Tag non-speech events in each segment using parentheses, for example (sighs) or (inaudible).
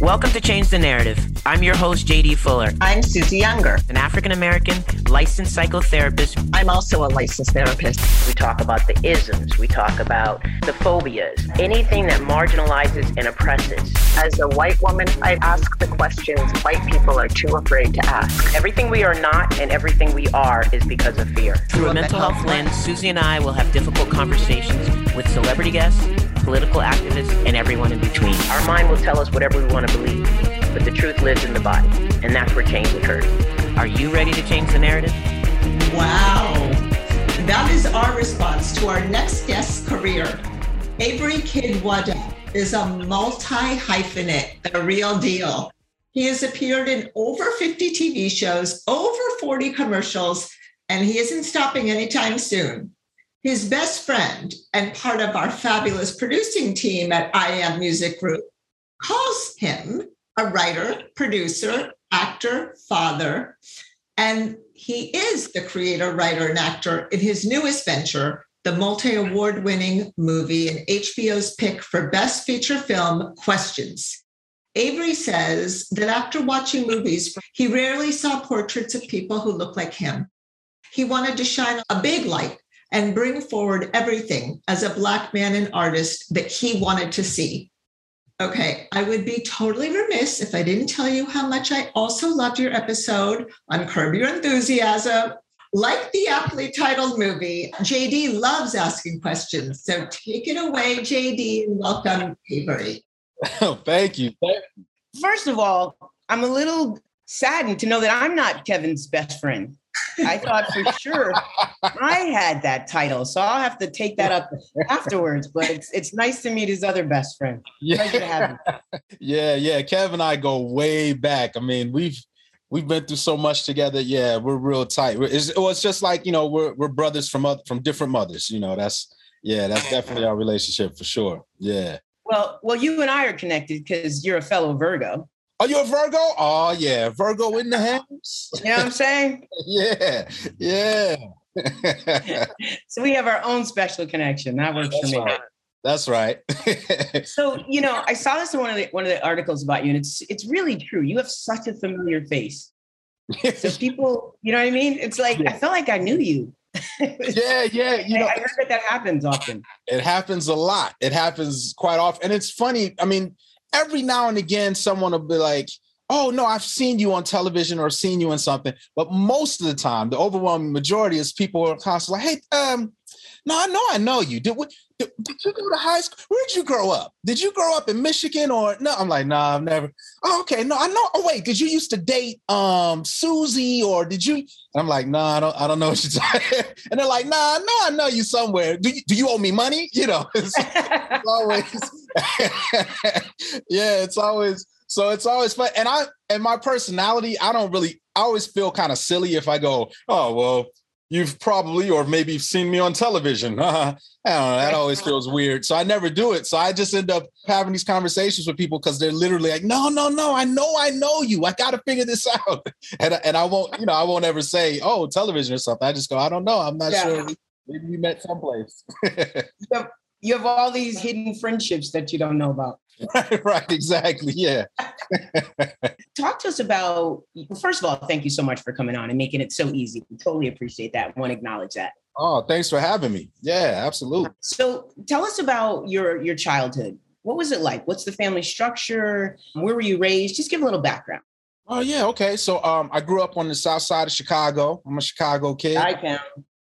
Welcome to Change the Narrative. I'm your host, JD Fuller. I'm Susie Younger, an African American licensed psychotherapist. I'm also a licensed therapist. We talk about the isms, we talk about the phobias, anything that marginalizes and oppresses. As a white woman, I ask the questions white people are too afraid to ask. Everything we are not and everything we are is because of fear. Through a mental health lens, Susie and I will have difficult conversations with celebrity guests political activists, and everyone in between. Our mind will tell us whatever we want to believe, but the truth lives in the body, and that's where change occurs. Are you ready to change the narrative? Wow. That is our response to our next guest's career. Avery Kidd Waddell is a multi hyphenate, a real deal. He has appeared in over 50 TV shows, over 40 commercials, and he isn't stopping anytime soon. His best friend and part of our fabulous producing team at IAM Music Group calls him a writer, producer, actor, father, and he is the creator, writer, and actor in his newest venture, the multi award winning movie and HBO's pick for Best Feature Film, Questions. Avery says that after watching movies, he rarely saw portraits of people who look like him. He wanted to shine a big light and bring forward everything as a Black man and artist that he wanted to see. Okay, I would be totally remiss if I didn't tell you how much I also loved your episode on Curb Your Enthusiasm. Like the aptly titled movie, JD loves asking questions. So take it away, JD, and welcome, Avery. Oh, thank you. Thank you. First of all, I'm a little saddened to know that I'm not Kevin's best friend. I thought for sure I had that title, so I'll have to take that up afterwards. But it's it's nice to meet his other best friend. Yeah, (laughs) yeah, yeah. Kev and I go way back. I mean, we've we've been through so much together. Yeah, we're real tight. It's, well, it's just like you know, we're we're brothers from from different mothers. You know, that's yeah, that's definitely our relationship for sure. Yeah. Well, well, you and I are connected because you're a fellow Virgo. Are you a Virgo? Oh yeah, Virgo in the house. You know what I'm saying? (laughs) yeah, yeah. (laughs) so we have our own special connection. That works That's for me. Right. That's right. (laughs) so you know, I saw this in one of the one of the articles about you, and it's it's really true. You have such a familiar face. so people, you know what I mean? It's like yeah. I felt like I knew you. yeah, yeah. You know, I heard that that happens often. It happens a lot. It happens quite often, and it's funny. I mean, every now and again, someone will be like, oh no, I've seen you on television or seen you in something. But most of the time, the overwhelming majority is people are constantly like, hey, um, no, I know I know you. Did, did, you go to high school? Where did you grow up? Did you grow up in Michigan or no? I'm like, nah, I've never. Oh, okay. No, I know. Oh, wait, did you used to date um Susie or did you? I'm like, nah, I don't, I don't know what you're (laughs) talking. and they're like, nah, no, I know you somewhere. Do you, do you owe me money? You know, it's, (laughs) it's always, (laughs) yeah, it's always so it's always fun. And I and my personality, I don't really I always feel kind of silly if I go, oh well, you've probably or maybe you've seen me on television. (laughs) I don't know. That always feels weird. So I never do it. So I just end up having these conversations with people because they're literally like, no, no, no, I know I know you. I gotta figure this (laughs) out. And, and I won't, you know, I won't ever say, oh, television or something. I just go, I don't know. I'm not yeah. sure. Maybe we met someplace. (laughs) you have all these hidden friendships that you don't know about. (laughs) Right, right, exactly. Yeah. (laughs) Talk to us about, first of all, thank you so much for coming on and making it so easy. We totally appreciate that. I want to acknowledge that. Oh, thanks for having me. Yeah, absolutely. So tell us about your your childhood. What was it like? What's the family structure? Where were you raised? Just give a little background. Oh yeah, okay. So um I grew up on the south side of Chicago. I'm a Chicago kid. Chi-town.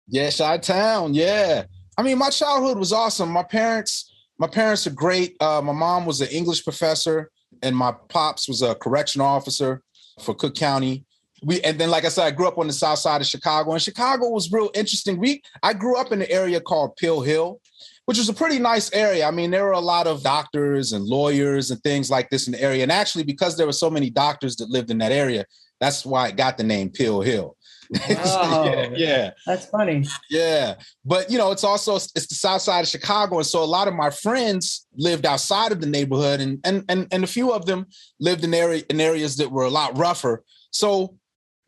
Yeah, Chi-town. Yeah. I mean, my childhood was awesome. My parents my parents are great. Uh, my mom was an English professor, and my pops was a correctional officer for Cook County. We and then, like I said, I grew up on the south side of Chicago, and Chicago was real interesting. We I grew up in an area called Pill Hill, which was a pretty nice area. I mean, there were a lot of doctors and lawyers and things like this in the area. And actually, because there were so many doctors that lived in that area, that's why it got the name Pill Hill. Oh, (laughs) yeah, yeah, that's funny. Yeah, but you know, it's also it's the south side of Chicago, and so a lot of my friends lived outside of the neighborhood, and and and, and a few of them lived in area in areas that were a lot rougher. So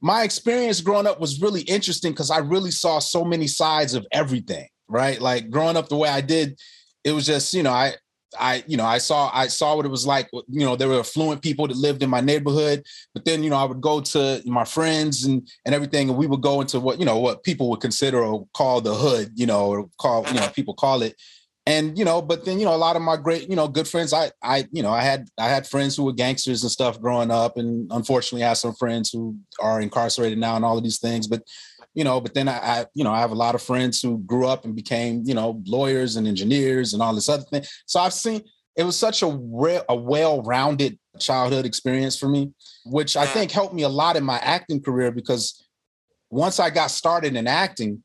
my experience growing up was really interesting because I really saw so many sides of everything. Right, like growing up the way I did, it was just you know I I, you know, I saw I saw what it was like. You know, there were affluent people that lived in my neighborhood, but then you know I would go to my friends and and everything, and we would go into what you know what people would consider or call the hood, you know, or call you know people call it. And you know, but then you know a lot of my great you know good friends. I I you know I had I had friends who were gangsters and stuff growing up, and unfortunately I have some friends who are incarcerated now and all of these things. But you know, but then I, I, you know, I have a lot of friends who grew up and became, you know, lawyers and engineers and all this other thing. So I've seen it was such a real, a well-rounded childhood experience for me, which I think helped me a lot in my acting career because once I got started in acting,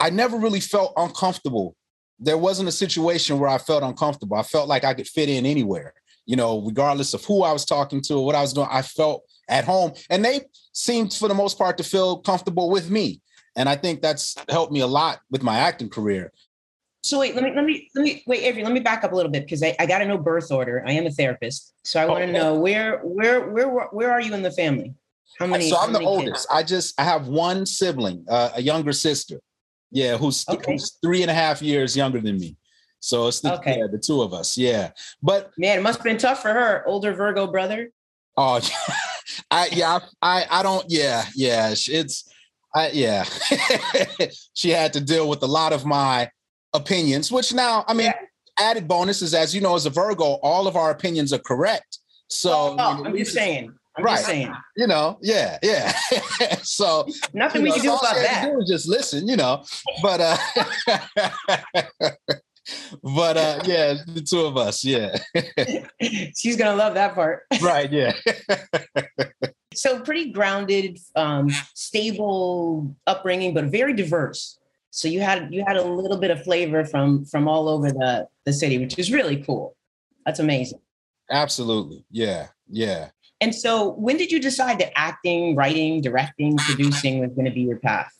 I never really felt uncomfortable. There wasn't a situation where I felt uncomfortable. I felt like I could fit in anywhere, you know, regardless of who I was talking to or what I was doing. I felt at home. And they seemed, for the most part, to feel comfortable with me. And I think that's helped me a lot with my acting career. So wait, let me let me let me wait, Avery. Let me back up a little bit because I, I got to know birth order. I am a therapist, so I want to know where where where where are you in the family? How many? So I'm the oldest. Kids? I just I have one sibling, uh, a younger sister. Yeah, who's, okay. who's, three and a half years younger than me. So it's the, okay. yeah, the two of us. Yeah, but man, it must have been tough for her. Older Virgo brother. Oh, (laughs) I yeah, I I don't yeah yeah it's I yeah (laughs) she had to deal with a lot of my opinions, which now I mean yeah. added bonus is as you know as a Virgo, all of our opinions are correct. So oh, I'm just saying. I'm right. just saying. You know, yeah, yeah. (laughs) so nothing we know, can do about that. Do just listen, you know. But uh but uh yeah, the two of us, yeah. (laughs) She's gonna love that part. (laughs) Right, yeah. so pretty grounded, um, stable upbringing, but very diverse. So you had you had a little bit of flavor from from all over the the city, which is really cool. That's amazing. Absolutely. Yeah. Yeah. And so when did you decide that acting, writing, directing, producing was going to be your path?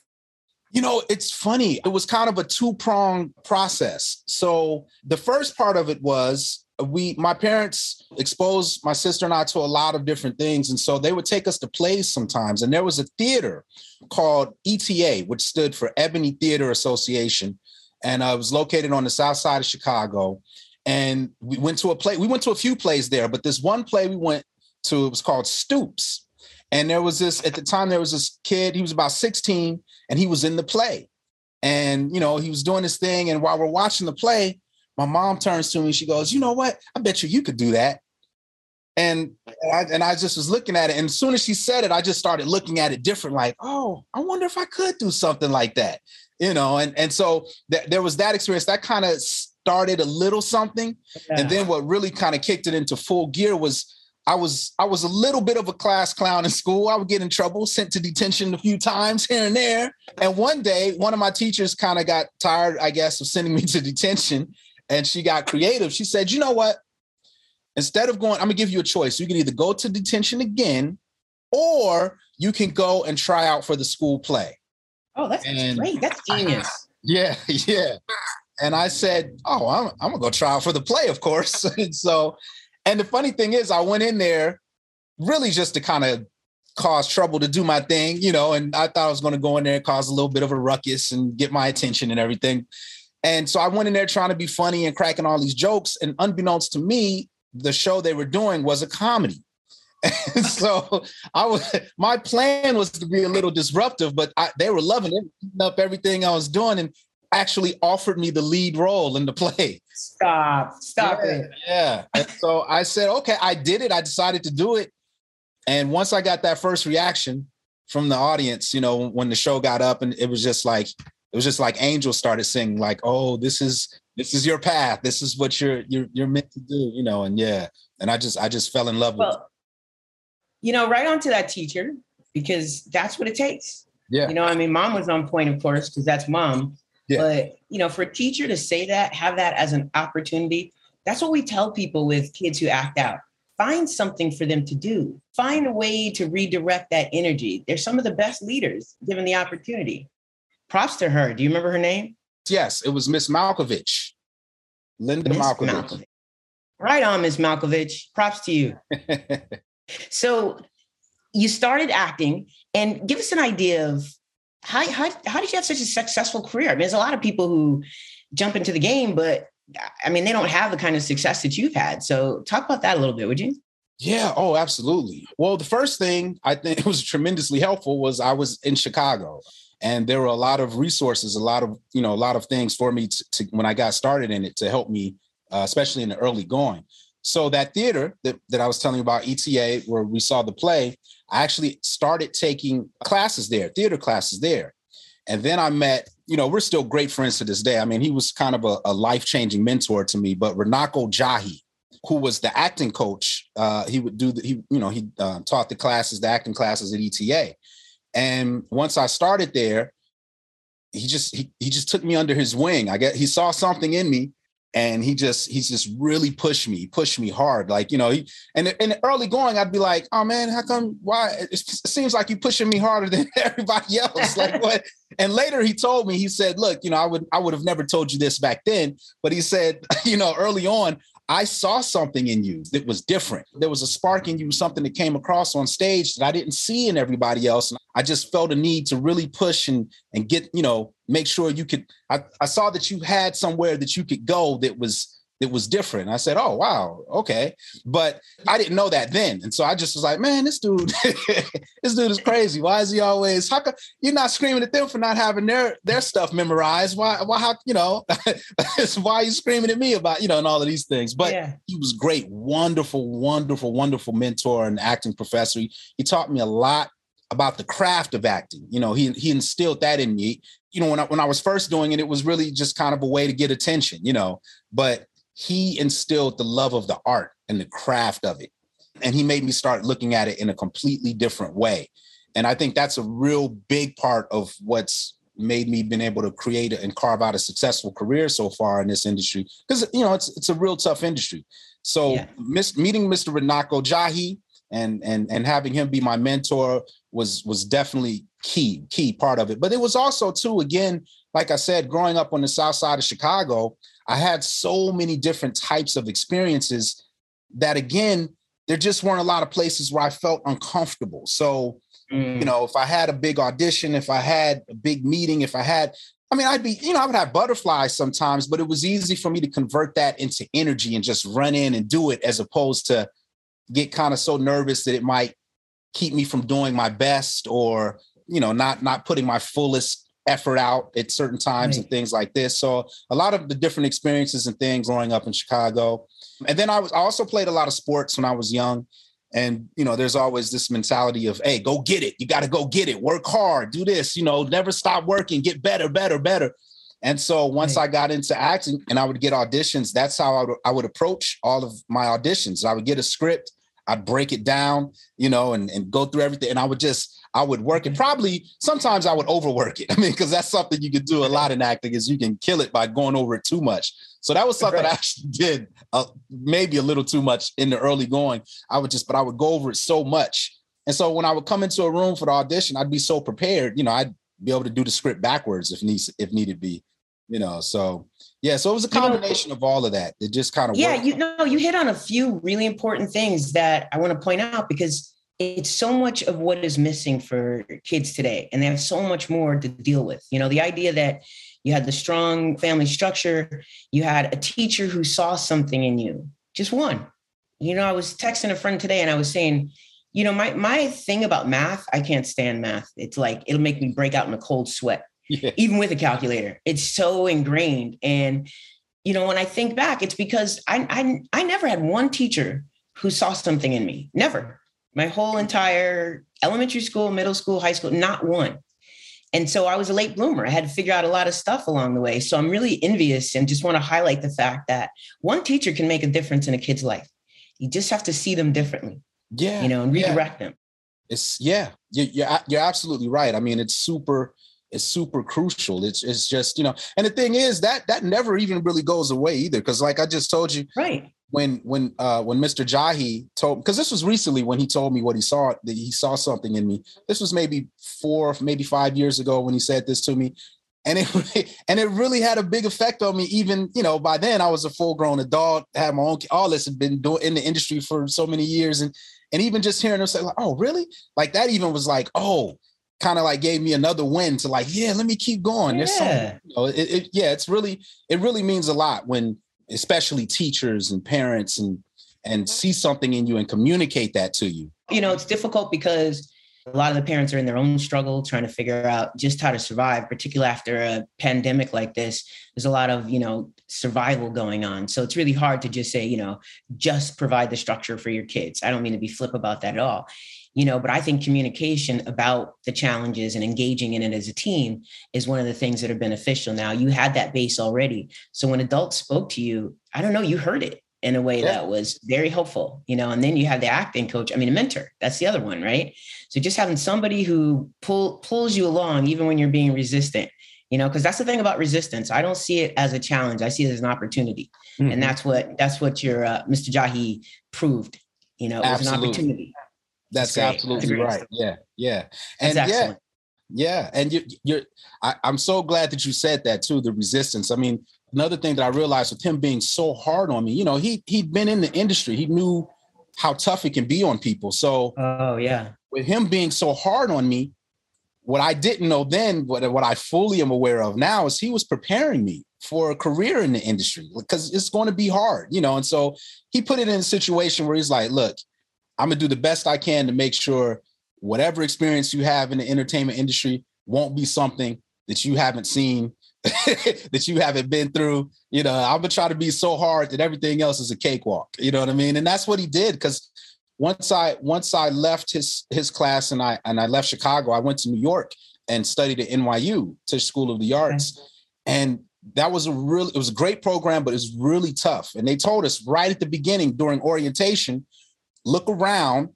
You know, it's funny. It was kind of a two pronged process. So the first part of it was we, my parents exposed my sister and I to a lot of different things. And so they would take us to plays sometimes. And there was a theater called ETA, which stood for Ebony Theater Association. And uh, it was located on the south side of Chicago. And we went to a play. We went to a few plays there, but this one play we went to, it was called Stoops. And there was this, at the time, there was this kid, he was about 16 and he was in the play. And, you know, he was doing this thing. And while we're watching the play, my mom turns to me. She goes, You know what? I bet you you could do that. And I, and I just was looking at it. And as soon as she said it, I just started looking at it different, like, oh, I wonder if I could do something like that. You know, and, and so th- there was that experience that kind of started a little something. Yeah. And then what really kind of kicked it into full gear was I was I was a little bit of a class clown in school. I would get in trouble, sent to detention a few times (laughs) here and there. And one day, one of my teachers kind of got tired, I guess, of sending me to detention, and she got creative. She said, "You know what? Instead of going, I'm gonna give you a choice. You can either go to detention again, or you can go and try out for the school play." Oh, that's and great. That's genius. Yeah, (laughs) yeah. And I said, "Oh, I'm, I'm gonna go try out for the play, of course." (laughs) and so and the funny thing is, I went in there really just to kind of cause trouble to do my thing, you know, and I thought I was going to go in there and cause a little bit of a ruckus and get my attention and everything. And so I went in there trying to be funny and cracking all these jokes. And unbeknownst to me, the show they were doing was a comedy. And (laughs) so I was my plan was to be a little disruptive, but I, they were loving it, up everything I was doing. And actually offered me the lead role in the play. Stop, stop yeah, it. Yeah. And so I said, okay, I did it. I decided to do it. And once I got that first reaction from the audience, you know, when the show got up and it was just like, it was just like angels started singing, like, oh, this is this is your path. This is what you're you're you're meant to do, you know, and yeah. And I just I just fell in love well, with it. You know, right on to that teacher, because that's what it takes. Yeah. You know, I mean, mom was on point, of course, because that's mom. Yeah. But you know, for a teacher to say that, have that as an opportunity, that's what we tell people with kids who act out. Find something for them to do. Find a way to redirect that energy. They're some of the best leaders given the opportunity. Props to her. Do you remember her name? Yes, it was Miss Malkovich. Linda Ms. Malkovich. Malkovich. Right on, Miss Malkovich. Props to you. (laughs) so you started acting and give us an idea of how, how, how did you have such a successful career? I mean, there's a lot of people who jump into the game, but I mean, they don't have the kind of success that you've had. So talk about that a little bit, would you? Yeah. Oh, absolutely. Well, the first thing I think (laughs) was tremendously helpful was I was in Chicago and there were a lot of resources, a lot of, you know, a lot of things for me to, to when I got started in it to help me, uh, especially in the early going. So that theater that, that I was telling you about, ETA, where we saw the play, I actually started taking classes there, theater classes there. And then I met, you know, we're still great friends to this day. I mean, he was kind of a, a life-changing mentor to me, but Runako Jahi, who was the acting coach, uh, he would do the, he, you know, he uh, taught the classes, the acting classes at ETA. And once I started there, he just he, he just took me under his wing. I get he saw something in me and he just he's just really pushed me pushed me hard like you know he and in early going i'd be like oh man how come why? It, seems like you're pushing me harder (laughs) than everybody else like (laughs) what? And later he told me he said look you know i would i would have never told you this back then but he said (laughs) you know early on I saw something in you that was different. There was a spark in you, something that came across on stage that I didn't see in everybody else. And I just felt a need to really push and and get, you know, make sure you could. I, I saw that you had somewhere that you could go that was it was different. I said, "Oh wow, okay," but I didn't know that then, and so I just was like, "Man, this dude, (laughs) this dude is crazy. Why is he always? How come you're not screaming at them for not having their their stuff memorized? Why? Why? How? You know, (laughs) why are you screaming at me about you know and all of these things?" But yeah. he was great, wonderful, wonderful, wonderful mentor and acting professor. He, he taught me a lot about the craft of acting. You know, he he instilled that in me. You know, when I when I was first doing it, it was really just kind of a way to get attention. You know, but he instilled the love of the art and the craft of it. And he made me start looking at it in a completely different way. And I think that's a real big part of what's made me been able to create and carve out a successful career so far in this industry. Because you know, it's it's a real tough industry. So yeah. mis- meeting Mr. Runako Jahi and and and having him be my mentor was was definitely key, key part of it. But it was also too, again, like I said, growing up on the south side of Chicago, I had so many different types of experiences that again, there just weren't a lot of places where I felt uncomfortable. So, mm. you know, if I had a big audition, if I had a big meeting, if I had, I mean, I'd be, you know, I would have butterflies sometimes, but it was easy for me to convert that into energy and just run in and do it as opposed to get kind of so nervous that it might keep me from doing my best or, you know, not not putting my fullest effort out at certain times right. and things like this. So a lot of the different experiences and things growing up in Chicago. And then I was I also played a lot of sports when I was young. And you know, there's always this mentality of, hey, go get it. You got to go get it. Work hard. Do this. You know, never stop working. Get better, better, better. And so once right. I got into acting and I would get auditions, that's how I would, I would approach all of my auditions. I would get a script, I'd break it down, you know, and, and go through everything. And I would just I would work it. Probably sometimes I would overwork it. (laughs) I mean, because that's something you can do a lot in acting is you can kill it by going over it too much. So that was something right. I actually (laughs) did uh, maybe a little too much in the early going. I would just, but I would go over it so much. And so when I would come into a room for the audition, I'd be so prepared. You know, I'd be able to do the script backwards if needs if needed be. You know, so yeah, so it was a combination you know, of all of that. It just kind of yeah. Worked. You know, you hit on a few really important things that I want to point out because it's so much of what is missing for kids today and they have so much more to deal with you know the idea that you had the strong family structure you had a teacher who saw something in you just one you know i was texting a friend today and i was saying you know my my thing about math i can't stand math it's like it'll make me break out in a cold sweat yeah. even with a calculator it's so ingrained and you know when i think back it's because i i, I never had one teacher who saw something in me never my whole entire elementary school, middle school, high school, not one. And so I was a late bloomer. I had to figure out a lot of stuff along the way. So I'm really envious and just want to highlight the fact that one teacher can make a difference in a kid's life. You just have to see them differently. Yeah. You know, and redirect yeah. them. It's yeah, you're, you're absolutely right. I mean, it's super is super crucial. It's it's just you know, and the thing is that that never even really goes away either. Because like I just told you, right when when uh when Mr. Jahi told because this was recently when he told me what he saw that he saw something in me. This was maybe four, maybe five years ago when he said this to me. And it (laughs) and it really had a big effect on me. Even you know, by then I was a full grown adult, had my own all this had been doing in the industry for so many years, and and even just hearing him say like, "Oh, really?" Like that even was like, "Oh, kind of like gave me another win to like, yeah, let me keep going. Yeah. There's something, you know, it, it, yeah, it's really, it really means a lot when especially teachers and parents and and mm-hmm. see something in you and communicate that to you. You know it's difficult because a lot of the parents are in their own struggle trying to figure out just how to survive particularly after a pandemic like this there's a lot of you know survival going on. So it's really hard to just say you know just provide the structure for your kids. I don't mean to be flip about that at all you know but i think communication about the challenges and engaging in it as a team is one of the things that are beneficial now you had that base already so when adults spoke to you i don't know you heard it in a way yeah. that was very helpful, you know. And then you have the acting coach, I mean, a mentor. That's the other one, right? So just having somebody who pull pulls you along, even when you're being resistant, you know, because that's the thing about resistance. I don't see it as a challenge. I see it as an opportunity, mm-hmm. and that's what that's what your uh, Mr. Jahi proved. You know, it was an opportunity. That's, that's absolutely right. Yeah, yeah, and yeah. Yeah, and you, you're. I, I'm so glad that you said that too. The resistance. I mean, another thing that I realized with him being so hard on me, you know, he he'd been in the industry. He knew how tough it can be on people. So oh yeah. With him being so hard on me, what I didn't know then, what, what I fully am aware of now is he was preparing me for a career in the industry because it's going to be hard, you know. And so he put it in a situation where he's like, look, I'm gonna do the best I can to make sure whatever experience you have in the entertainment industry won't be something that you haven't seen (laughs) that you haven't been through. You know, I'm gonna try to be so hard that everything else is a cakewalk. You know what I mean? And that's what he did because once I once I left his his class and I and I left Chicago, I went to New York and studied at NYU, Tisch School of the Arts, and that was a really it was a great program, but it's really tough. And they told us right at the beginning during orientation, look around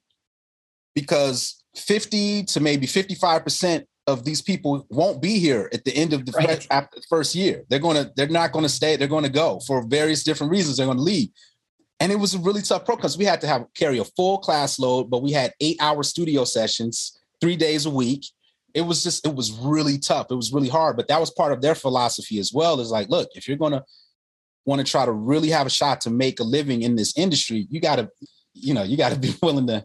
because 50 to maybe 55 percent of these people won't be here at the end of the right. after the first year. They're going to, they're not going to stay. They're going to go for various different reasons. They're going to leave. And it was a really tough program because we had to have carry a full class load, but we had eight hour studio sessions three days a week. It was just, it was really tough. It was really hard, but that was part of their philosophy as well. Is like, look, if you're going to want to try to really have a shot to make a living in this industry, you got to, you know, you got to be (laughs) willing to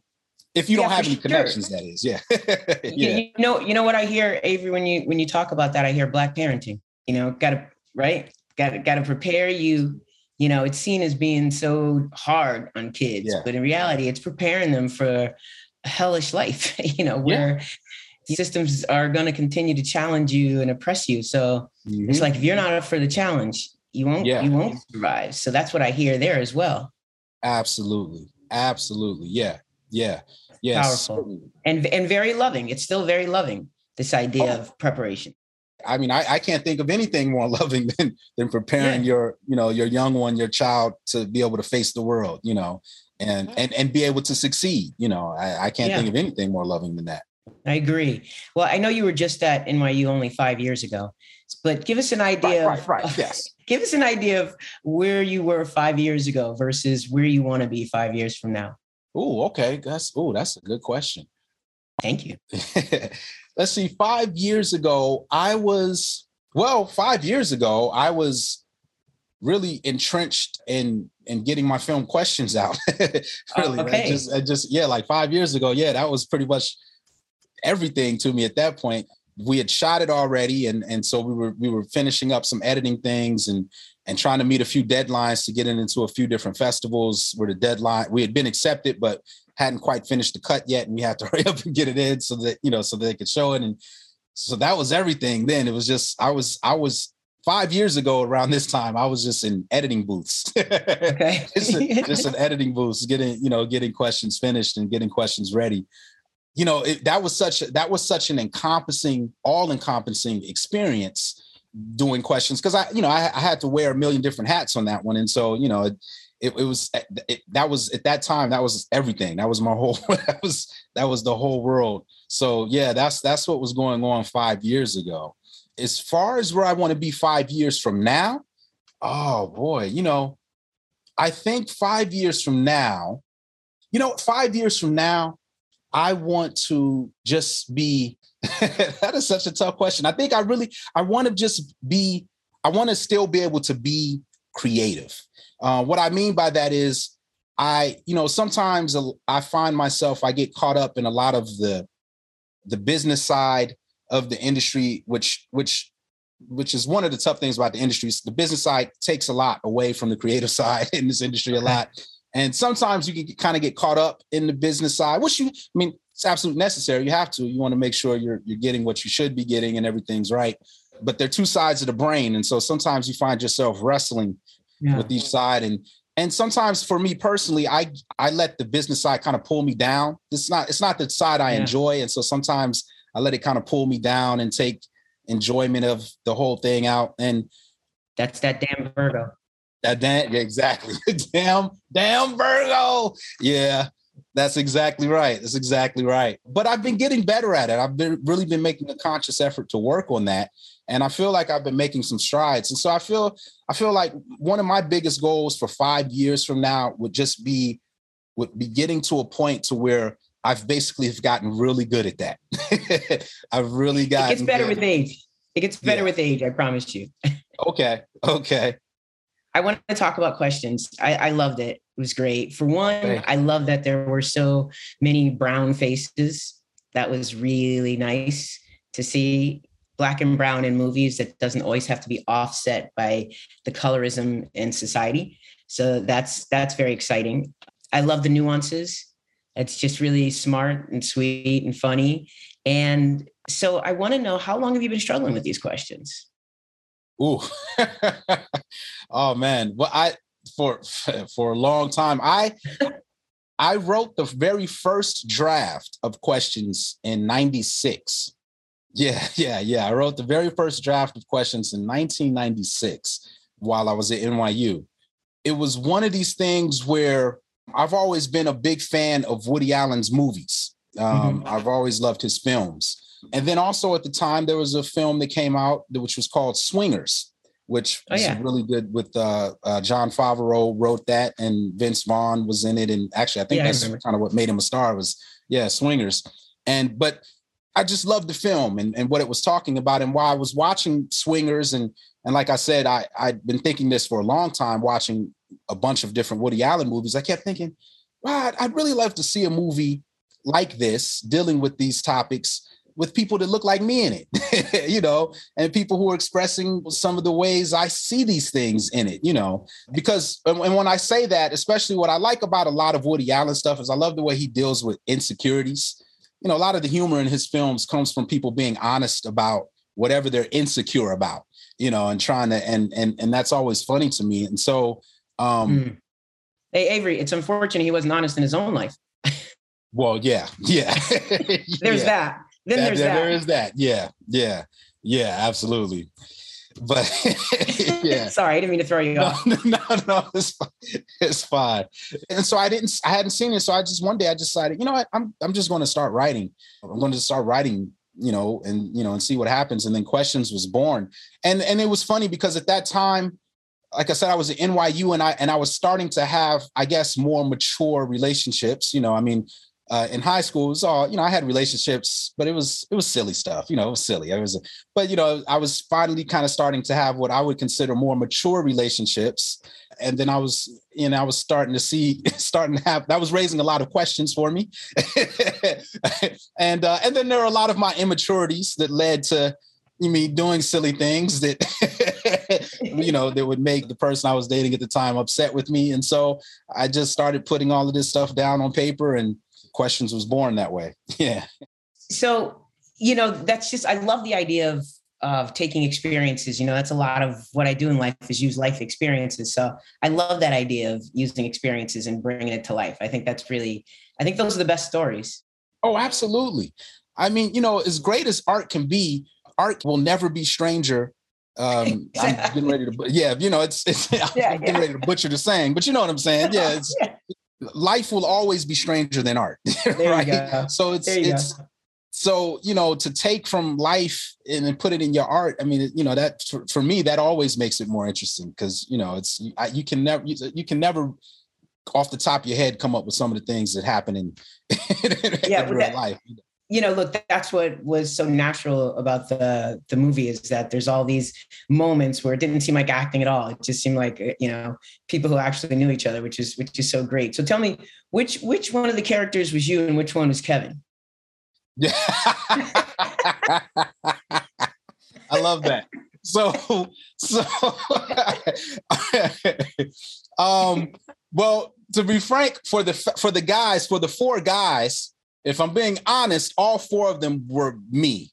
if you don't have any sure. connections that is yeah (laughs) yeah you know you know what i hear avery when you when you talk about that i hear black parenting you know gotta right gotta gotta prepare you you know it's seen as being so hard on kids yeah. but in reality it's preparing them for a hellish life (laughs) you know where yeah. systems are going to continue to challenge you and oppress you so mm-hmm. it's like if you're not up for the challenge you won't yeah. you won't survive so that's what i hear there as well absolutely absolutely yeah yeah Yes. Powerful. And and very loving. It's still very loving, this idea oh. of preparation. I mean, I, I can't think of anything more (laughs) loving than than preparing yeah. your, you know, your young one, your child to be able to face the world, you know, and mm-hmm. and and be able to succeed. You know, I, I can't yeah. think of anything more loving than that. I agree. Well, I know you were just at NYU only five years ago, but give us an idea. Right, right, right. yes. (laughs) (laughs) Give us an idea of where you were five years ago versus where you want to be five years from now. Oh, okay. That's oh, that's a good question. Thank you. (laughs) Let's see. Five years ago, I was well. Five years ago, I was really entrenched in in getting my film questions out. (laughs) really, uh, okay. I just, just yeah, like five years ago. Yeah, that was pretty much everything to me at that point. We had shot it already, and and so we were we were finishing up some editing things and and trying to meet a few deadlines to get it into a few different festivals where the deadline we had been accepted but hadn't quite finished the cut yet and we had to (laughs) hurry up and get it in so that you know so that they could show it and so that was everything then. It was just i was i was five years ago around this time i was just in editing booths. (laughs) Okay. Just, a, just an (laughs) editing booths getting you know getting questions finished and getting questions ready you know it, that was such that was such an encompassing all encompassing experience doing questions because I, you know, I, I, had to wear a million different hats on that one, and so you know, it, it, it was it, that was at that time that was everything. That was my whole (laughs) that was that was the whole world. So yeah, that's that's what was going on five years ago. As far as where I want to be five years from now, oh boy, you know, I think five years from now, you know, five years from now, I want to just be (laughs) that is such a tough question. I think I really I want to just be I want to still be able to be creative. Uh, what I mean by that is I you know sometimes I find myself I get caught up in a lot of the the business side of the industry which which which is one of the tough things about the industry. The business side takes a lot away from the creative (laughs) side in this industry a lot. (laughs) And sometimes you can kind of get caught up in the business side, which you, I mean, it's absolutely necessary. You have to. You want to make sure you're you're getting what you should be getting and everything's right. But they're two sides of the brain, and so sometimes you find yourself wrestling yeah. with each side. And and sometimes for me personally, I I let the business side kind of pull me down. It's not it's not the side I yeah. enjoy, and so sometimes I let it kind of pull me down and take enjoyment of the whole thing out. And that's that damn Virgo. That damn exactly. (laughs) damn, damn Virgo. Yeah. That's exactly right. That's exactly right. But I've been getting better at it. I've been really been making a conscious effort to work on that. And I feel like I've been making some strides. And so I feel I feel like one of my biggest goals for five years from now would just be would be getting to a point to where I've basically have gotten really good at that. (laughs) I've really got. It gets better good. with age. It gets better yeah. with age. I promise you. (laughs) okay. Okay. I want to talk about questions. I, I loved it. It was great. For one. I love that there were so many brown faces. That was really nice to see black and brown in movies that doesn't always have to be offset by the colorism in society. So that's that's very exciting. I love the nuances. It's just really smart and sweet and funny. And so I want to know how long have you been struggling with these questions? Ooh. (laughs) oh man. Well, I for (laughs) for a long time. I I wrote the very first draft of questions in 96. Yeah, (laughs) yeah, yeah. I wrote the very first draft of questions in 1996 while I was at NYU. It was one of these things where I've always been a big fan of Woody Allen's movies. Um, mm-hmm. I've always loved his films. And then also at the time, there was a film that came out which was called Swingers, which oh, was yeah. really good with uh, uh, Jon Favreau wrote that and Vince Vaughn was in it. And actually, I think yeah, that's I kind of what made him a star was, yeah, Swingers. And, but I just loved the film and, and what it was talking about. And while I was watching Swingers and, and like I said, I, I'd been thinking this for a long time, watching a bunch of different Woody Allen movies, I kept thinking, wow, I'd really love to see a movie like this dealing with these topics with people that look like me in it, (laughs) you know, and people who are expressing some of the ways I see these things in it, you know, because and when I say that, especially what I like about a lot of Woody Allen stuff is I love the way he deals with insecurities. You know, a lot of the humor in his films comes from people being honest about whatever they're insecure about, you know, and trying to and and and that's always funny to me. And so um mm. Hey Avery, it's unfortunate he wasn't honest in his own life. well, yeah, yeah. (laughs) There's yeah. that. Then that, there's that. There is that. Yeah, yeah, yeah, absolutely. But (laughs) yeah. Sorry, I didn't mean to throw you no, off. (laughs) No, no, it's fine. it's fine. And so I didn't, I hadn't seen it. So I just one day I decided, you know what, I'm I'm just going to start writing. I'm going to start writing you know, and you know, and see what happens. And then questions was born. And and it was funny because at that time, like I said, I was at NYU and I and I was starting to have, I guess, more mature relationships. You know, I mean, uh, in high school, it was all you know. I had relationships, but it was it was silly stuff. You know, it was silly. It was, but you know, I was finally kind of starting to have what I would consider more mature relationships, and then I was, you know, I was starting to see, (laughs) starting to have. That was raising a lot of questions for me, (laughs) and uh, and then there are a lot of my immaturities that led to you me doing silly things that (laughs) you know that would make the person I was dating at the time upset with me, and so I just started putting all of this stuff down on paper and questions was born that way. (laughs) Yeah. So, you know, that's just, I love the idea of, of taking experiences. You know, that's a lot of what I do in life is use life experiences. So I love that idea of using experiences and bringing it to life. I think that's really, I think those are the best stories. Oh, absolutely. I mean, you know, as great as art can be, art will never be stranger um i'm (laughs) getting ready to yeah you know it's it's (laughs) i'm yeah, getting yeah. ready to butcher the saying but you know what i'm saying yeah it's yeah life will always be stranger than art (laughs) right? so it's it's go. so you know to take from life and then put it in your art i mean you know that for, for me that always makes it more interesting because you know it's I, you can never you, you, can never off the top of your head come up with some of the things that happen in, (laughs) in yeah, real that, life you know, look, that's what was so natural about the the movie is that there's all these moments where it didn't seem like acting at all. It just seemed like you know people who actually knew each other, which is which is so great. So tell me, which which one of the characters was you and which one was Kevin? Yeah, (laughs) I love that. so so (laughs) um well to be frank for the for the guys for the four guys if i'm being honest all four of them were me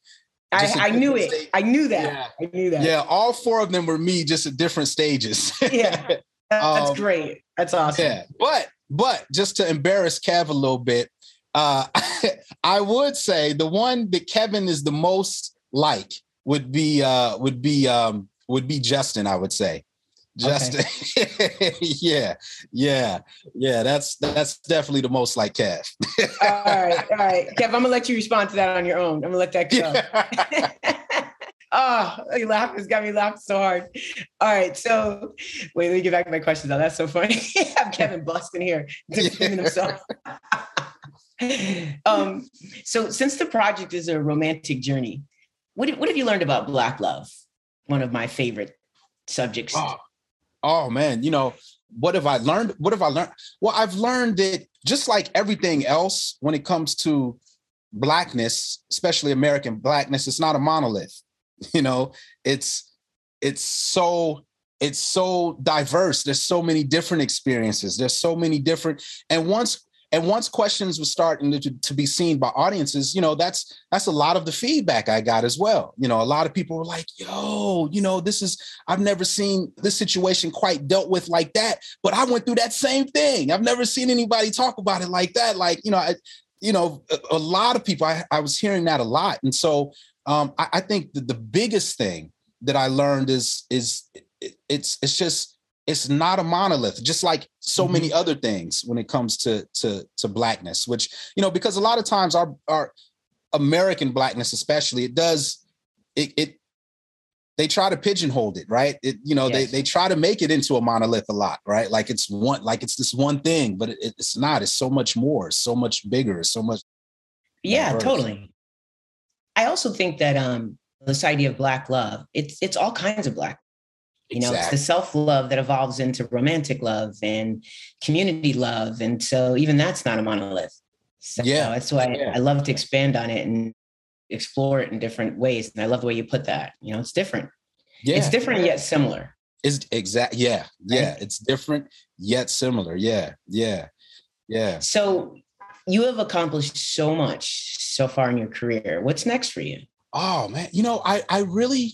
I, I knew it. Stage. I knew that. Yeah. I knew that. Yeah, all four of them were me, just at different stages. (laughs) yeah, (laughs) that's um, great. That's awesome. Yeah, but but just to embarrass Kev a little bit, uh, (laughs) I would say the one that Kevin is the most like would be uh, would be um, would be Justin. I would say. Justin, okay. (laughs) yeah, yeah, yeah. That's that's definitely the most like Kev. all right, (laughs) all right, Kev. I'm gonna let you respond to that on your own. I'm gonna let that go. (laughs) oh, you laugh. It's got me laughing so hard. All right. So wait, let me get back to my question though. That's so funny. I have Kevin busting here, defending himself. um, so since the project is a romantic journey, what, what have you learned about Black love? One of my favorite subjects. Oh, oh man, you know, what have I learned? What have I learned? Well, I've learned that just like everything else, when it comes to blackness, especially American blackness, it's not a monolith. (laughs) You know, it's it's so it's so diverse. There's so many different experiences. There's so many different, and once and once questions were starting to, to, be seen by audiences, you know, that's that's a lot of the feedback I got as well. You know, a lot of people were like, yo, you know, this is I've never seen this situation quite dealt with like that, but I went through that same thing. I've never seen anybody talk about it like that. Like, you know, I, you know, a, a lot of people, I, I was hearing that a lot. And so um, I, I think the biggest thing that I learned is is it, it's it's just it's not a monolith just like so mm-hmm. many other things when it comes to to to blackness which you know because a lot of times our our american blackness especially it does it, it they try to pigeonhole it right it you know yes. they they try to make it into a monolith a lot right like it's one like it's this one thing but it, it's not it's so much more so much bigger so much yeah diverse. totally i also think that um this idea of black love it's it's all kinds of black you know, exactly. it's the self love that evolves into romantic love and community love. And so even that's not a monolith. So yeah. that's why yeah. I love to expand on it and explore it in different ways. And I love the way you put that. You know, it's different. Yeah. It's different yet similar. It's exact. Yeah. Yeah. Right? It's different yet similar. Yeah. Yeah. Yeah. So you have accomplished so much so far in your career. What's next for you? Oh man, you know, I I really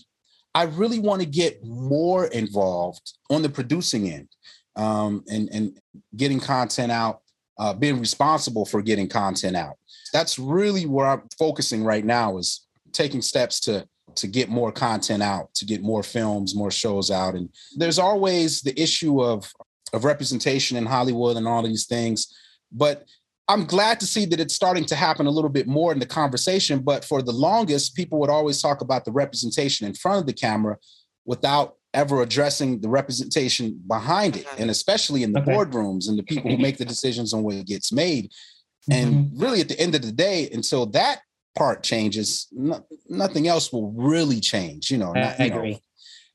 I really want to get more involved on the producing end um, and, and getting content out, uh, being responsible for getting content out. That's really where I'm focusing right now is taking steps to to get more content out, to get more films, more shows out. And there's always the issue of of representation in Hollywood and all these things. But I'm glad to see that it's starting to happen a little bit more in the conversation. But for the longest, people would always talk about the representation in front of the camera without ever addressing the representation behind it, and especially in the okay. boardrooms and the people who make the decisions on what gets made. And mm-hmm. really, at the end of the day, until that part changes, no, nothing else will really change. You know, not, I agree. Know.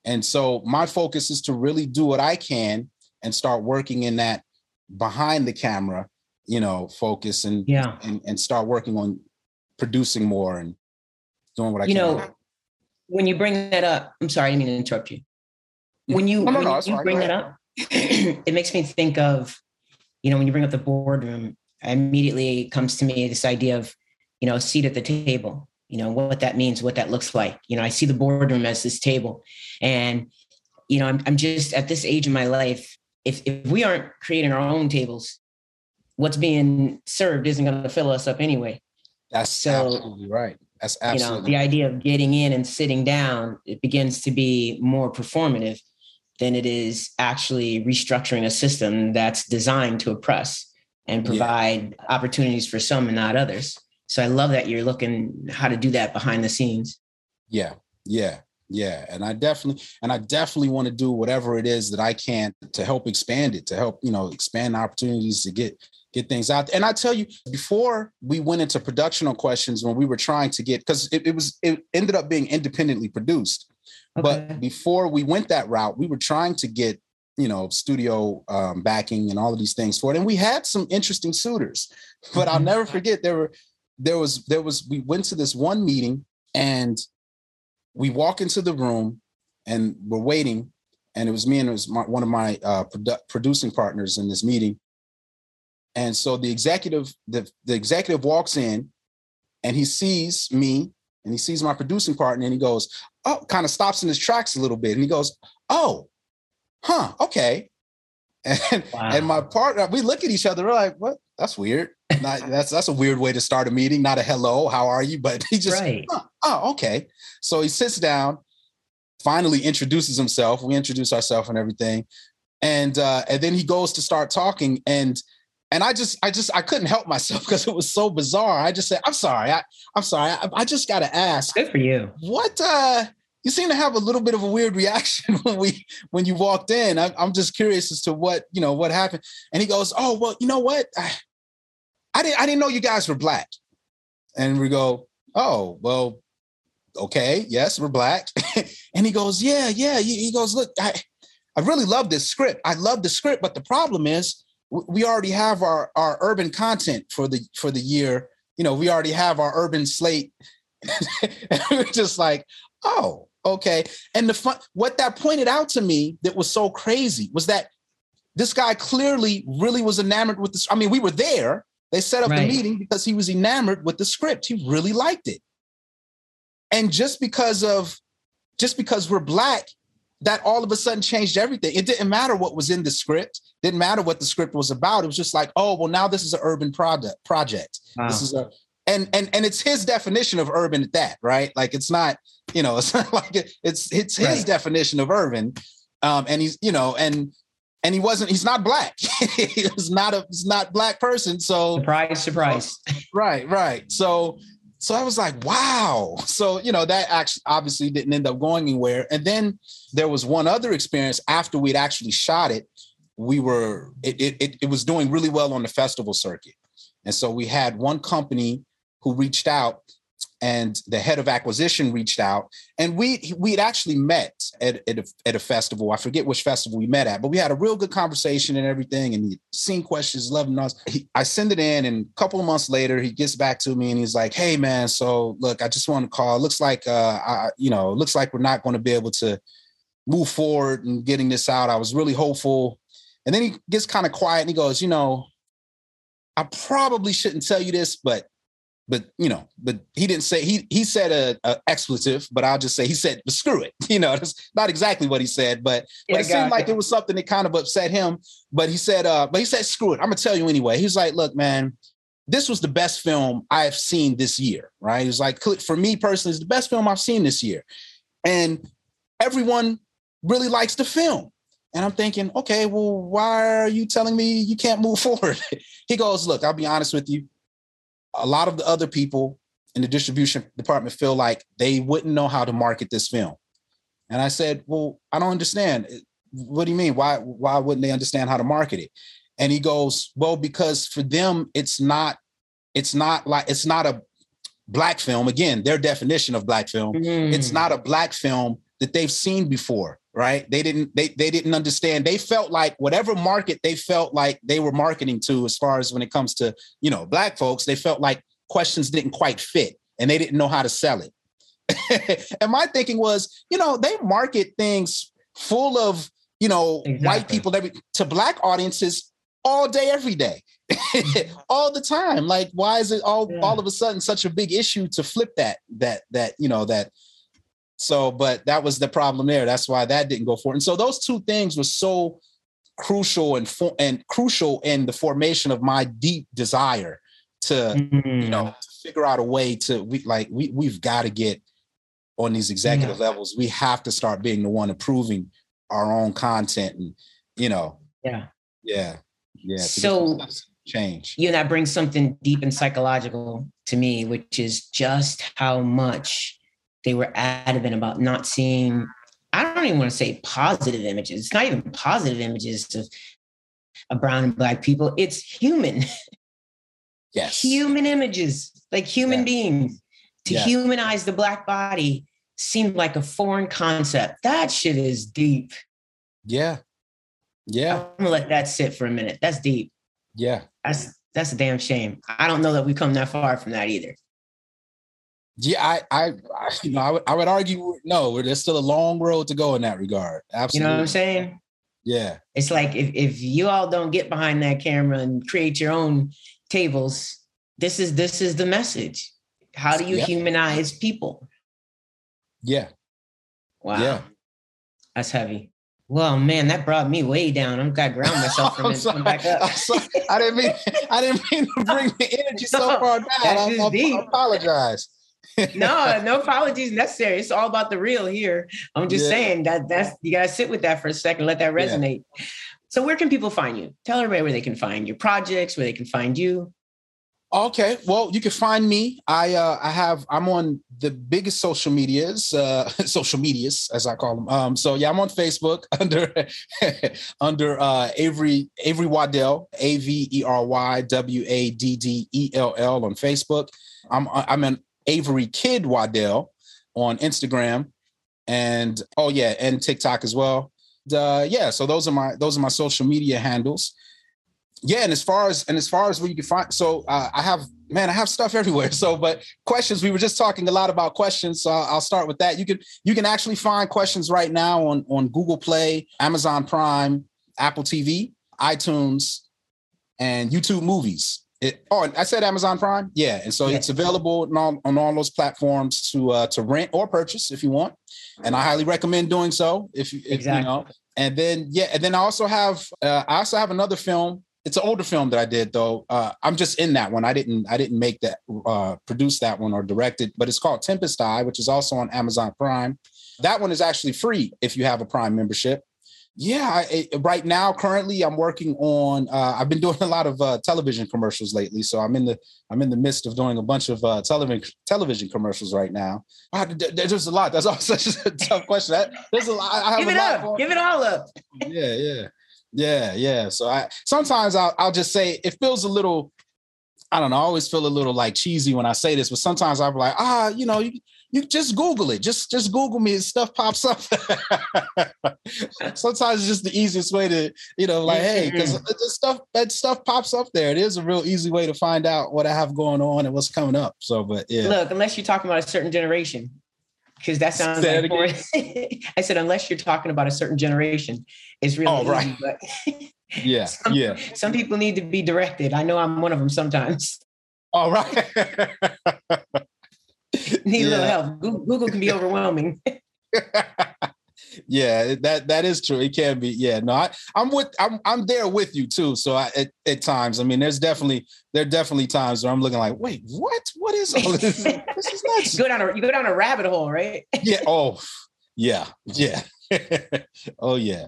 And so my focus is to really do what I can and start working in that behind the camera you know, focus and yeah, and, and start working on producing more and doing what I you can. You know, when you bring that up, I'm sorry, I didn't mean to interrupt you. When you, no, no, when no, you bring that up, (clears throat) it makes me think of, you know, when you bring up the boardroom, immediately comes to me this idea of, you know, a seat at the table, you know, what that means, what that looks like. You know, I see the boardroom as this table. And, you know, I'm, I'm just at this age in my life, if, if we aren't creating our own tables, what's being served isn't going to fill us up anyway. That's so, absolutely right. That's absolutely. You know, the idea of getting in and sitting down, it begins to be more performative than it is actually restructuring a system that's designed to oppress and provide yeah. opportunities for some and not others. So I love that you're looking how to do that behind the scenes. Yeah, yeah, yeah. And I definitely, and I definitely want to do whatever it is that I can to help expand it, to help, you know, expand opportunities to get get things out. And I tell you, before we went into productional questions, when we were trying to get, because it, it, was, it ended up being independently produced. Okay. But before we went that route, we were trying to get, you know, studio um, backing and all of these things for it. And we had some interesting suitors, (laughs) but I'll never forget there were, there was, there was, we went to this one meeting and we walk into the room and we're waiting, and it was me and it was my, one of my uh, produ- producing partners in this meeting. And so the executive, the, the executive walks in, and he sees me, and he sees my producing partner, and he goes, "Oh," kind of stops in his tracks a little bit, and he goes, "Oh, huh, okay." (laughs) And, wow. and my partner, we look at each other, we're like, "What? That's weird." Not, (laughs) that's that's a weird way to start a meeting. Not a hello, how are you? (laughs) But he just, right. oh, oh, okay. So he sits down, finally introduces himself. We introduce ourselves and everything, and uh, and then he goes to start talking, and and I just I just I couldn't help myself (laughs) because it was so bizarre. I just said, I'm sorry, I, I'm sorry, I, I just got to ask. Good for you. What uh you seem to have a little bit of a weird reaction (laughs) when we when you walked in. I, am just curious as to what you know what happened. And he goes, "Oh well, you know what? I, I didn't I didn't know you guys were black." And we go, "Oh well, okay, yes, we're black." (laughs) and he goes, "Yeah, yeah." He goes, "Look, I I really love this script. I love the script, but the problem is we already have our our urban content for the for the year. You know, we already have our urban slate." and (laughs) we're just like, "Oh, okay." And the fun, what that pointed out to me that was so crazy was that this guy clearly really was enamored with this. I mean, we were there they set up right. the meeting because he was enamored with the script. He really liked it. And just because of just because we're black, that all of a sudden changed everything. It didn't matter what was in the script. Didn't matter what the script was about. It was just like, oh, well, now this is an urban product Project. Wow. This is a and and and it's his definition of urban at that, right? Like it's not, you know, (laughs) it's not like it, it's it's his right. definition of urban. Um, and he's, you know, and and he wasn't he's not black (laughs) he was not a he's not black person so surprise surprise right right so so i was like wow. So you know that actually obviously didn't end up going anywhere. And then there was one other experience after we'd actually shot it. We were it, it, it was doing really well on the festival circuit. And so we had one company who reached out and the head of acquisition reached out and we we'd actually met at, at, a, at a festival. I forget which festival we met at but we had a real good conversation and everything and he seen questions loving us. He, i send it in and a couple of months later he gets back to me and he's like hey man so look i just want to call. It looks like uh I, you know looks like we're not going to be able to move forward and getting this out. I was really hopeful. And then he gets kind of quiet and he goes you know i probably shouldn't tell you this but but you know, but he didn't say he he said a, a expletive, but I'll just say he said screw it. (laughs) You know, that's not exactly what he said, but, yeah, but it seemed like it was something that kind of upset him. But he said, uh, but he said screw it. I'm gonna tell you anyway. He's like, look, man, this was the best film I've seen this year. Right? He's like, for me personally, it's the best film I've seen this year, and everyone really likes the film. And I'm thinking, okay, well, why are you telling me you can't move (laughs) forward? he goes, look, I'll be honest with you a lot of the other people in the distribution department feel like they wouldn't know how to market this film. And I said, "Well, I don't understand. What do you mean? Why why wouldn't they understand how to market it?" And he goes, "Well, because for them it's not it's not like it's not a black film. Again, their definition of black film, mm. it's not a black film that they've seen before right? They didn't they they didn't understand. They felt like whatever market they felt like they were marketing to as far as when it comes to you know black folks they felt like questions didn't quite fit and they didn't know how to sell it. (laughs) And my thinking was you know they market things full of you know exactly. white people every, to black audiences all day every day. Mm-hmm. (laughs) All the time. Like why is it all yeah. all of a sudden such a big issue to flip that that that you know that so, but that was the problem there. That's why that didn't go forward. And so those two things were so crucial and for, and crucial in the formation of my deep desire to mm-hmm. you know mm. to figure out a way to we like we we've got to get on these executive yeah. levels. We have to start being the one approving our own content and you know yeah yeah yeah so change you know that brings something deep and psychological to me which is just how much they were adamant about not seeing i don't even want to say positive images it's not even positive images of, of brown and black people it's human. (laughs) Yes. Human images like human yeah. beings. To yeah. humanize the black body seemed like a foreign concept. That shit is deep. Yeah. Yeah. I'm gonna let that sit for a minute. That's deep. Yeah. That's that's a damn shame. I don't know that we come that far from that either Yeah, I, I, I you know, I would, I would argue no. There's still a long road to go in that regard. Absolutely. You know what I'm saying? Yeah. It's like if, if you all don't get behind that camera and create your own tables, this is this is the message. How do you yep. humanize people? Yeah. Wow. Yeah. That's heavy. Well, man, that brought me way down. I'm got to ground (laughs) myself for a minute. Come back up. I didn't mean I didn't mean to (laughs) bring the energy so far down. I, I, I apologize. No, (laughs) no apologies necessary. It's all about the real here. I'm just yeah. saying that that's you gotta sit with that for a second, let that resonate. Yeah. So where can people find you? Tell everybody where they can find your projects, where they can find you. Okay, well, you can find me. I uh, I have I'm on the biggest social medias, uh, (laughs) social medias as I call them. Um, so yeah, I'm on Facebook (laughs) under under uh, Avery Avery Waddell, A V E R Y W A D D E L L on Facebook. I'm I'm an Avery Kidd Waddell on Instagram, and oh yeah, and TikTok as well. Uh, yeah, so those are my those are my social media handles. Yeah, and as far as and as far as where you can find, so uh, I have man, I have stuff (laughs) everywhere. So, but questions, we were just talking a lot about questions, so I'll, I'll start with that. You can you can actually find questions right now on on Google Play, Amazon Prime, Apple TV, iTunes, and YouTube Movies. It, oh, I said Amazon Prime. Yeah, and so yeah. it's available on all, on all those platforms to uh, to rent or purchase if you want, and I highly recommend doing so. If you, if, exactly. you know, and then yeah, and then I also have uh, I also have another film. It's an older film that I did though. Uh, I'm just in that one. I didn't I didn't make that uh, produce that one or direct it, but it's called Tempest Eye, which is also on Amazon Prime. That one is actually free if you have a Prime membership. Yeah, I, right now, currently, I'm working on. Uh, I've been doing a lot of uh, television commercials lately, so I'm in the I'm in the midst of doing a bunch of uh, television television commercials right now. Wow, there's a lot. That's (laughs) all such a tough question. That, there's a lot. I have Give it up. Give it all up. (laughs) Yeah, yeah, yeah, yeah. So I sometimes I'll I'll just say it feels a little. I don't know. I always feel a little like cheesy when I say this, but sometimes I'm like, ah, you know, you, you just Google it. Just just Google me and stuff pops up. (laughs) Sometimes it's just the easiest way to, you know, like, hey, because mm-hmm. the stuff that stuff pops up there. It is a real easy way to find out what I have going on and what's coming up. So, but yeah. Look, unless you're talking about a certain generation, because that sounds Say like (laughs) I said, unless you're talking about a certain generation, it's really oh, right. Easy, (laughs) yeah, some, yeah. Some people need to be directed. I know I'm one of them sometimes. All right. Need yeah. a little help. Google, Google can be (laughs) overwhelming. (laughs) yeah, that that is true. It can be. Yeah, no, I, I'm with. I'm I'm there with you too. So I, at, at times, I mean, there's definitely there are definitely times where I'm looking like, wait, what? What is all this? (laughs) this is nuts. you go down a you go down a rabbit hole, right? yeah. Oh, yeah, yeah. oh yeah.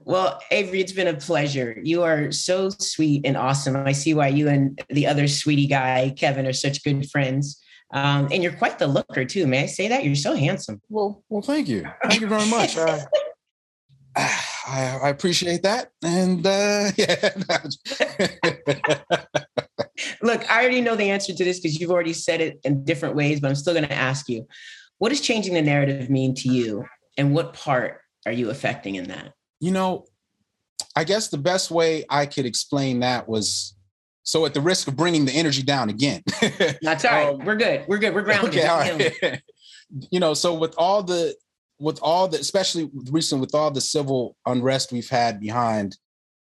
Well, Avery, it's been a pleasure. You are so sweet and awesome. I see why you and the other sweetie guy, Kevin, are such good friends. Um, and you're quite the looker too. May I say that? You're so handsome. Well, well, thank you. Thank you very much. Uh, (sighs) I, I, appreciate that. And uh, (laughs) yeah. (laughs) Look, I already know the answer to this because you've already said it in different ways, but I'm still going to ask you what does changing the narrative mean to you? And what part are you affecting in that? You know, I guess the best way I could explain that was so at the risk of bringing the energy down again. (laughs) That's all right. Um, We're good. We're good. We're grounded. Okay, all right. (laughs) you know, so with all the with all the especially recent with all the civil unrest we've had behind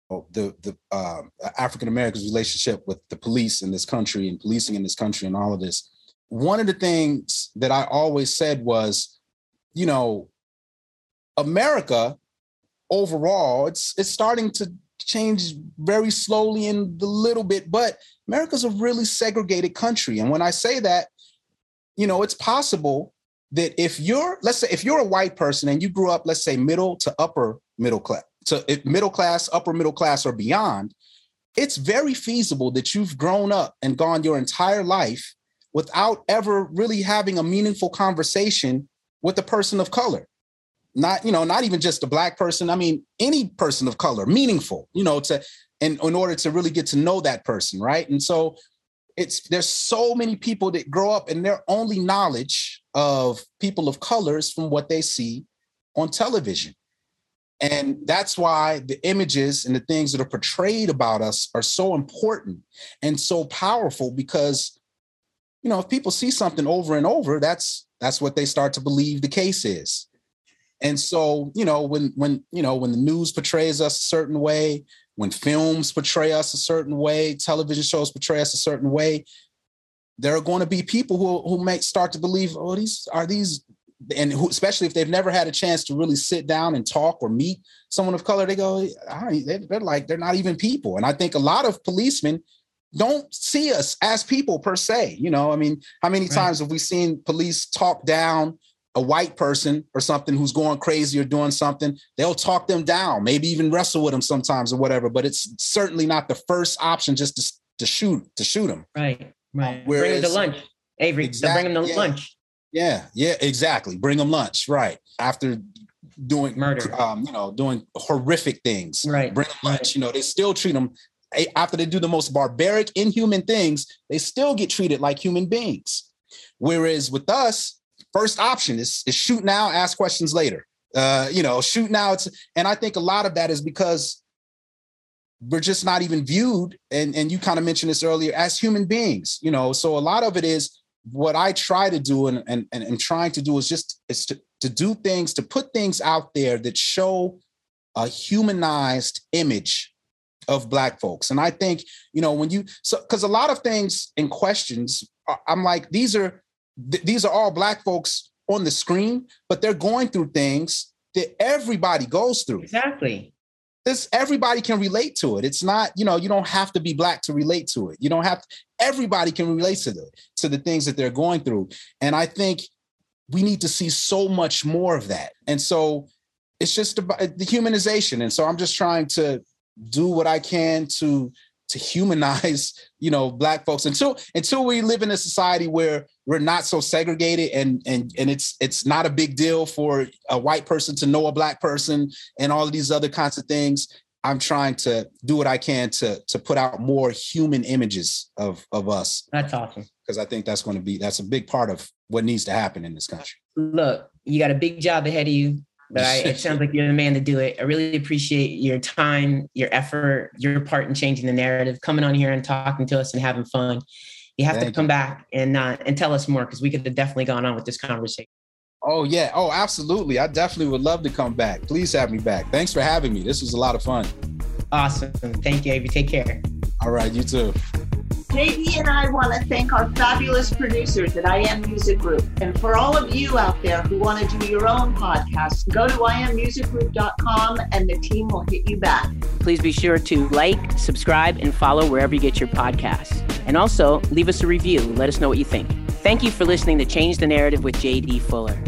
oh, the the uh, African Americans' relationship with the police in this country and policing in this country and all of this. One of the things that I always said was, you know, America overall, it's it's starting to change very slowly and a little bit, but America's a really segregated country. And when I say that, you know, it's possible that if you're, let's say, if you're a white person and you grew up, let's say, middle to upper middle class, to eh, middle class, upper middle class, or beyond, it's very feasible that you've grown up and gone your entire life without ever really having a meaningful conversation with a person of color not you know not even just a black person i mean any person of color meaningful you know to in, in order to really get to know that person right and so it's there's so many people that grow up and their only knowledge of people of colors from what they see on television and that's why the images and the things that are portrayed about us are so important and so powerful because you know, if people see something over and over, that's that's what they start to believe the case is. And so, you know, when when you know when the news portrays us a certain way, when films portray us a certain way, television shows portray us a certain way, there are going to be people who who may start to believe, oh, these are these, and who, especially if they've never had a chance to really sit down and talk or meet someone of color, they go, they're like they're not even people. And I think a lot of policemen don't see us as people per se. You know, I mean, how many right. times have we seen police talk down a white person or something who's going crazy or doing something? They'll talk them down, maybe even wrestle with them sometimes or whatever. But it's certainly not the first option just to, to shoot to shoot them. Right, right. Whereas, bring them to lunch, Avery. Exactly, bring them to yeah, lunch. Yeah, yeah, exactly. Bring them lunch. Right after doing murder, um, you know, doing horrific things. Right. Bring them lunch. Right. You know, they still treat them after they do the most barbaric, inhuman things, they still get treated like human beings. Whereas with us, first option is, is shoot now, ask questions later. Uh, you know, shoot now. It's and I think a lot of that is because we're just not even viewed, and, and you kind of mentioned this earlier, as human beings, you know. So a lot of it is what I try to do and and, and, and trying to do is just is to, to do things, to put things out there that show a humanized image of black folks and i think you know when you so because a lot of things and questions uh, i'm like these are th- these are all black folks on the screen but they're going through things that everybody goes through. Exactly. This everybody can relate to it. It's not you know you don't have to be black to relate to it. You don't have to, everybody can relate to the to the things that they're going through. And i think we need to see so much more of that. And so it's just about uh, the humanization. And so i'm just trying to do what I can to to humanize, (laughs) you know, black folks until until we live in a society where we're not so segregated and and and it's it's not a big deal for a white person to know a black person and all of these other kinds of things. I'm trying to do what I can to to put out more human images of of us. That's awesome. Because I think that's going to be that's a big part of what needs to happen in this country. Look, you got a big job ahead of you but I, it sounds like you're the man to do it. I really appreciate your time, your effort, your part in changing the narrative, coming on here and talking to us and having fun. You have Thank to come you. back and uh, and tell us more because we could have definitely gone on with this conversation. Oh yeah, oh absolutely. I definitely would love to come back. Please have me back. Thanks for having me. This was a lot of fun. Awesome. Thank you, Avery. Take care. All right, you too. JD and I want to thank our fabulous producers at IM Music Group. And for all of you out there who want to do your own podcast, go to immusicgroup.com and the team will hit you back. Please be sure to like, subscribe, and follow wherever you get your podcasts. And also leave us a review. Let us know what you think. Thank you for listening to Change the Narrative with JD Fuller.